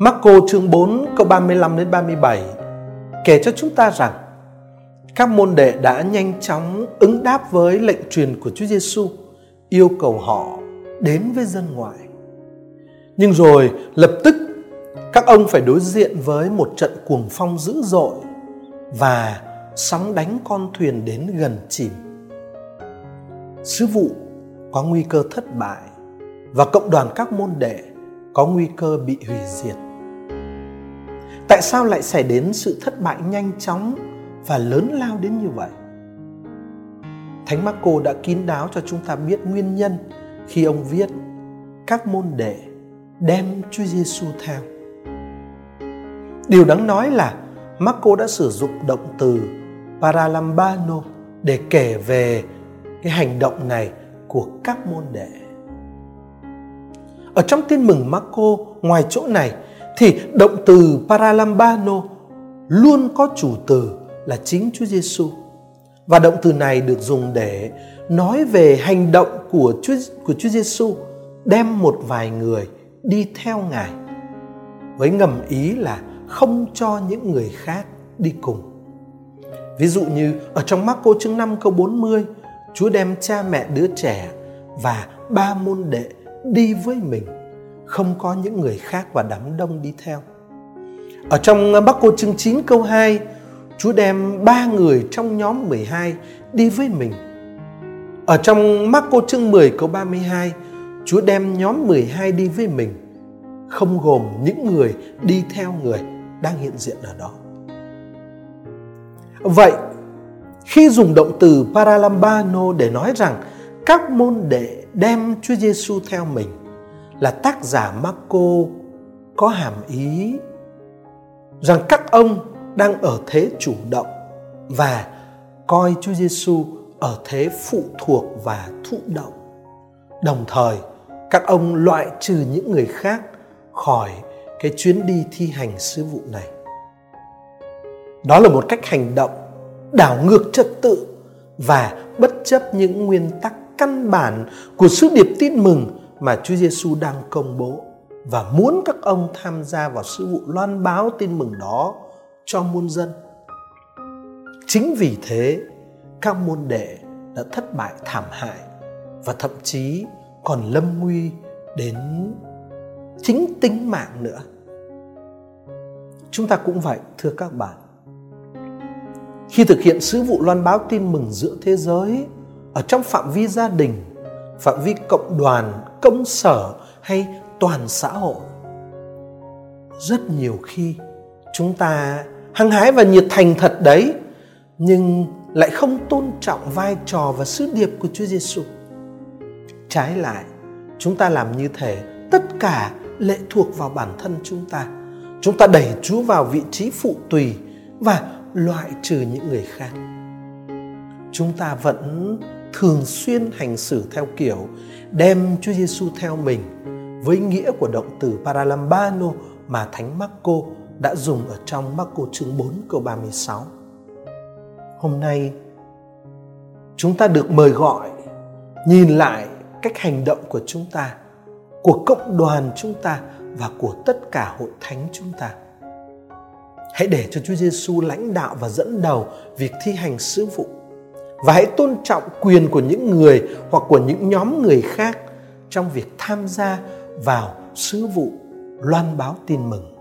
Marco chương 4 câu 35 đến 37 kể cho chúng ta rằng, các môn đệ đã nhanh chóng ứng đáp với lệnh truyền của Chúa Giêsu, yêu cầu họ đến với dân ngoại. Nhưng rồi, lập tức, các ông phải đối diện với một trận cuồng phong dữ dội và sóng đánh con thuyền đến gần chìm. Sứ vụ có nguy cơ thất bại và cộng đoàn các môn đệ có nguy cơ bị hủy diệt. Tại sao lại xảy đến sự thất bại nhanh chóng và lớn lao đến như vậy? Thánh Marco đã kín đáo cho chúng ta biết nguyên nhân khi ông viết các môn đệ đem Chúa Giêsu theo. Điều đáng nói là Marco đã sử dụng động từ paralambano để kể về cái hành động này của các môn đệ. Ở trong tin mừng Marco, ngoài chỗ này thì động từ paralambano luôn có chủ từ là chính Chúa Giêsu. Và động từ này được dùng để nói về hành động của Chúa của Chúa Giêsu đem một vài người đi theo Ngài với ngầm ý là không cho những người khác đi cùng. Ví dụ như ở trong Marco chương 5 câu 40, Chúa đem cha mẹ đứa trẻ và ba môn đệ đi với mình, không có những người khác và đám đông đi theo. Ở trong Marco chương 9 câu 2, Chúa đem ba người trong nhóm 12 đi với mình. Ở trong Marco chương 10 câu 32, Chúa đem nhóm 12 đi với mình, không gồm những người đi theo người đang hiện diện ở đó. Vậy, khi dùng động từ paralambano để nói rằng các môn đệ đem Chúa Giêsu theo mình là tác giả Marco có hàm ý rằng các ông đang ở thế chủ động và coi Chúa Giêsu ở thế phụ thuộc và thụ động. Đồng thời, các ông loại trừ những người khác khỏi cái chuyến đi thi hành sứ vụ này. Đó là một cách hành động đảo ngược trật tự và bất chấp những nguyên tắc căn bản của sứ điệp tin mừng mà Chúa Giêsu đang công bố và muốn các ông tham gia vào sứ vụ loan báo tin mừng đó cho muôn dân. Chính vì thế, các môn đệ đã thất bại thảm hại và thậm chí còn lâm nguy đến chính tính mạng nữa. Chúng ta cũng vậy, thưa các bạn. Khi thực hiện sứ vụ loan báo tin mừng giữa thế giới ở trong phạm vi gia đình, phạm vi cộng đoàn, công sở hay toàn xã hội, rất nhiều khi chúng ta hăng hái và nhiệt thành thật đấy nhưng lại không tôn trọng vai trò và sứ điệp của Chúa Giêsu. Trái lại, chúng ta làm như thế, tất cả lệ thuộc vào bản thân chúng ta. Chúng ta đẩy Chúa vào vị trí phụ tùy và loại trừ những người khác. Chúng ta vẫn thường xuyên hành xử theo kiểu đem Chúa Giêsu theo mình với nghĩa của động từ paralambano mà Thánh Marco đã dùng ở trong Marco chương 4 câu 36. Hôm nay chúng ta được mời gọi nhìn lại cách hành động của chúng ta, của cộng đoàn chúng ta và của tất cả hội thánh chúng ta. Hãy để cho Chúa Giêsu lãnh đạo và dẫn đầu việc thi hành sứ vụ và hãy tôn trọng quyền của những người hoặc của những nhóm người khác trong việc tham gia vào sứ vụ loan báo tin mừng.